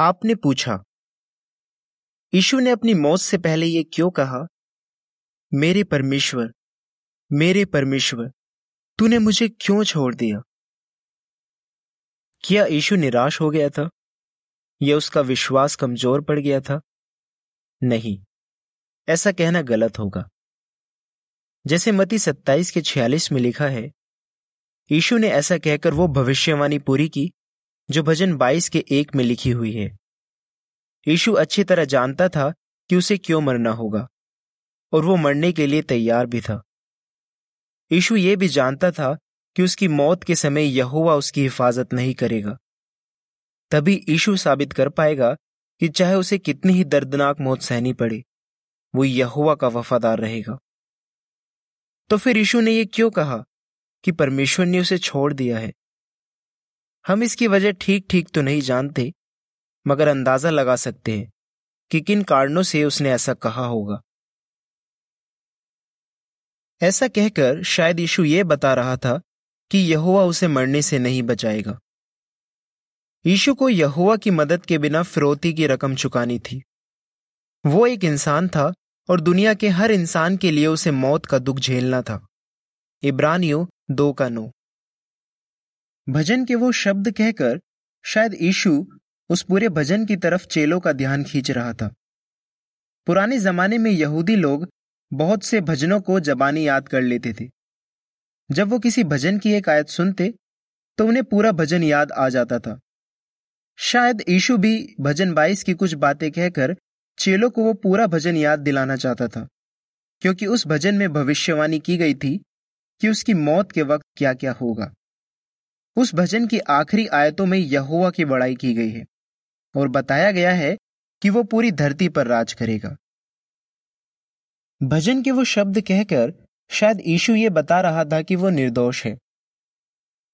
आपने पूछा। यीशु ने अपनी मौत से पहले यह क्यों कहा? मेरे परमेश्वर मेरे परमेश्वर, तूने मुझे क्यों छोड़ दिया? क्या यीशु निराश हो गया था? या उसका विश्वास कमज़ोर पड़ गया था? नहीं, ऐसा कहना गलत होगा। जैसे मती सत्ताईस के छियालीस में लिखा है, यीशु ने ऐसा कहकर वो भविष्यवाणी पूरी की जो भजन 22 के एक में लिखी हुई है। यीशु अच्छी तरह जानता था कि उसे क्यों मरना होगा, और वो मरने के लिए तैयार भी था। यीशु ये भी जानता था कि उसकी मौत के समय यहोवा उसकी हिफाजत नहीं करेगा। तभी यीशु साबित कर पाएगा कि चाहे उसे कितनी ही दर्दनाक मौत सहनी पड़े, वो यहोवा का वफादार रहेगा। तो फिर यीशु ने यह क्यों कहा कि परमेश्वर ने उसे छोड़ दिया है? हम इसकी वजह ठीक ठीक तो नहीं जानते, मगर अंदाज़ा लगा सकते हैं कि किन कारणों से उसने ऐसा कहा होगा। ऐसा कहकर शायद यीशु ये बता रहा था कि यहुआ उसे मरने से नहीं बचाएगा। यीशु को यहुआ की मदद के बिना फिरौती की रकम चुकानी थी। वो एक इंसान था और दुनिया के हर इंसान के लिए उसे मौत का दुख झेलना था। इब्रानियों दो का नो। भजन के वो शब्द कहकर शायद यीशु उस पूरे भजन की तरफ़ चेलों का ध्यान खींच रहा था। पुराने जमाने में यहूदी लोग बहुत से भजनों को जबानी याद कर लेते थे। जब वो किसी भजन की एक आयत सुनते तो उन्हें पूरा भजन याद आ जाता था। शायद यीशु भी भजन बाईस की कुछ बातें कहकर चेलों को वो पूरा भजन याद दिलाना चाहता था, क्योंकि उस भजन में भविष्यवाणी की गई थी कि उसकी मौत के वक्त क्या क्या होगा। उस भजन की आखिरी आयतों में यहुआ की बड़ाई की गई है और बताया गया है कि वो पूरी धरती पर राज करेगा। भजन के वो शब्द कहकर शायद यीशु ये बता रहा था कि वो निर्दोष है।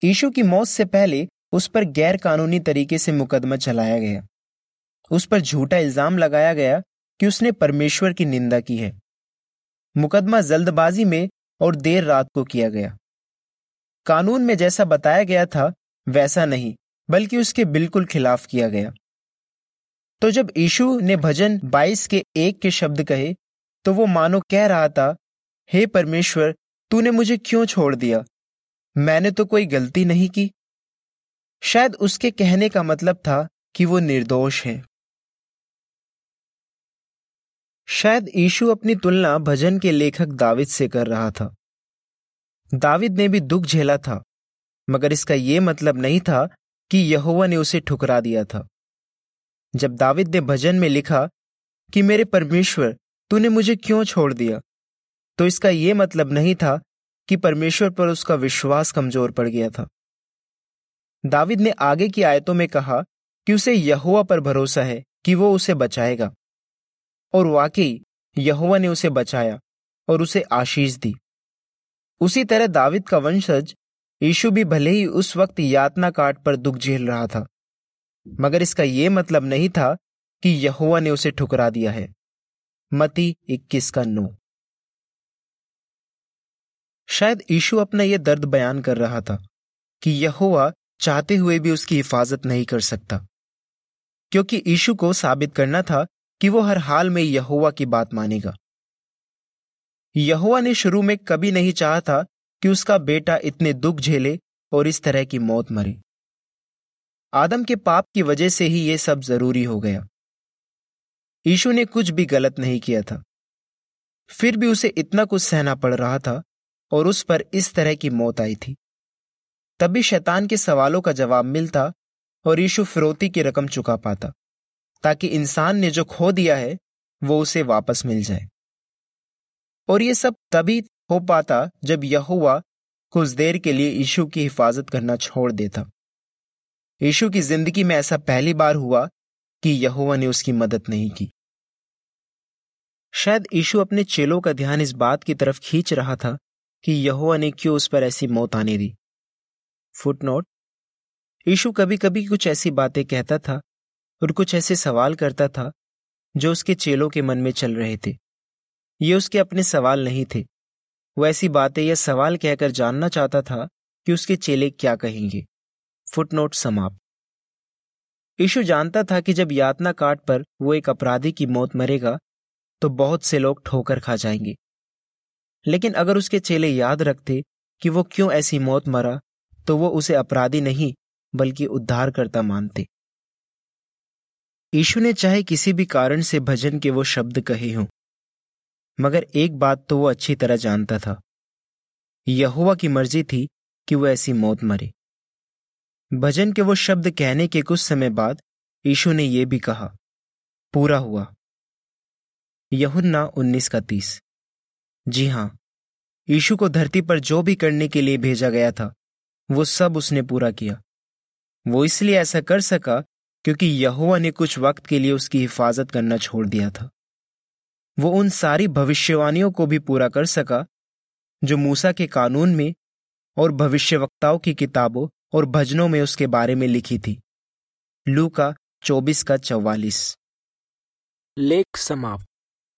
यीशु की मौत से पहले उस पर गैर कानूनी तरीके से मुकदमा चलाया गया। उस पर झूठा इल्ज़ाम लगाया गया कि उसने परमेश्वर की निंदा की है। मुकदमा जल्दबाजी में और देर रात को किया गया। कानून में जैसा बताया गया था, वैसा नहीं, बल्कि उसके बिल्कुल खिलाफ किया गया। तो जब यीशु ने भजन 22 के एक के शब्द कहे तो वो मानो कह रहा था, हे परमेश्वर, तूने मुझे क्यों छोड़ दिया? मैंने तो कोई गलती नहीं की। शायद उसके कहने का मतलब था कि वो निर्दोष है। शायद यीशु अपनी तुलना भजन के लेखक दाविद से कर रहा था। दाविद ने भी दुख झेला था, मगर इसका यह मतलब नहीं था कि यहोवा ने उसे ठुकरा दिया था। जब दाविद ने भजन में लिखा कि मेरे परमेश्वर, तूने मुझे क्यों छोड़ दिया? तो इसका यह मतलब नहीं था कि परमेश्वर पर उसका विश्वास कमज़ोर पड़ गया था। दाविद ने आगे की आयतों में कहा कि उसे यहुआ पर भरोसा है कि वो उसे बचाएगा। और वाकई यहुआ ने उसे बचाया और उसे आशीष दी। उसी तरह दाविद का वंशज यीशु भी भले ही उस वक्त यातना काट पर दुख झेल रहा था, मगर इसका यह मतलब नहीं था कि यहोवा ने उसे ठुकरा दिया है। मती इक्कीस का नो। शायद यीशु अपना यह दर्द बयान कर रहा था कि यहुआ चाहते हुए भी उसकी हिफाजत नहीं कर सकता, क्योंकि यीशु को साबित करना था कि वो हर हाल में यहुआ की बात मानेगा। यहोवा ने शुरू में कभी नहीं चाहा था कि उसका बेटा इतने दुख झेले और इस तरह की मौत मरे। आदम के पाप की वजह से ही यह सब ज़रूरी हो गया। यीशु ने कुछ भी गलत नहीं किया था। फिर भी उसे इतना कुछ सहना पड़ रहा था और उस पर इस तरह की मौत आई थी। तभी शैतान के सवालों का जवाब मिलता और यीशु फिरौती की रकम चुका पाता, ताकि इंसान ने जो खो दिया है, वो उसे वापस मिल जाए। और ये सब तभी हो पाता जब यहुआ कुछ देर के लिए यीशु की हिफाजत करना छोड़ देता। यीशु की ज़िंदगी में ऐसा पहली बार हुआ कि यहुआ ने उसकी मदद नहीं की। शायद यीशु अपने चेलों का ध्यान इस बात की तरफ़ खींच रहा था कि यहुआ ने क्यों उस पर ऐसी मौत आने दी। फुटनोट, यीशु कभी कभी कुछ ऐसी बातें कहता था और कुछ ऐसे सवाल करता था जो उसके चेलों के मन में चल रहे थे। ये उसके अपने सवाल नहीं थे। वो ऐसी बातें या सवाल कहकर जानना चाहता था कि उसके चेले क्या कहेंगे। फुटनोट समाप्त। यीशु जानता था कि जब यातना काट पर वो एक अपराधी की मौत मरेगा तो बहुत से लोग ठोकर खा जाएँगे। लेकिन अगर उसके चेले याद रखते कि वो क्यों ऐसी मौत मरा तो वो उसे अपराधी नहीं, बल्कि उद्धारकर्ता मानते। यीशु ने चाहे किसी भी कारण से भजन के वो शब्द कहे हों। मगर एक बात तो वो अच्छी तरह जानता था। यहुआ की मर्ज़ी थी कि वो ऐसी मौत मरे। भजन के वो शब्द कहने के कुछ समय बाद यीशु ने यह भी कहा, पूरा हुआ। यहुन्ना उन्नीस का तीस। जी हाँ, यीशु को धरती पर जो भी करने के लिए भेजा गया था, वो सब उसने पूरा किया। वो इसलिए ऐसा कर सका क्योंकि यहुआ ने कुछ वक्त के लिए उसकी हिफाजत करना छोड़ दिया था। वो उन सारी भविष्यवाणियों को भी पूरा कर सका, जो मूसा के कानून में और भविष्यवक्ताओं की किताबों और भजनों में उसके बारे में लिखी थी। लू का चौबीस का चौवालीस। लेख समाप्त।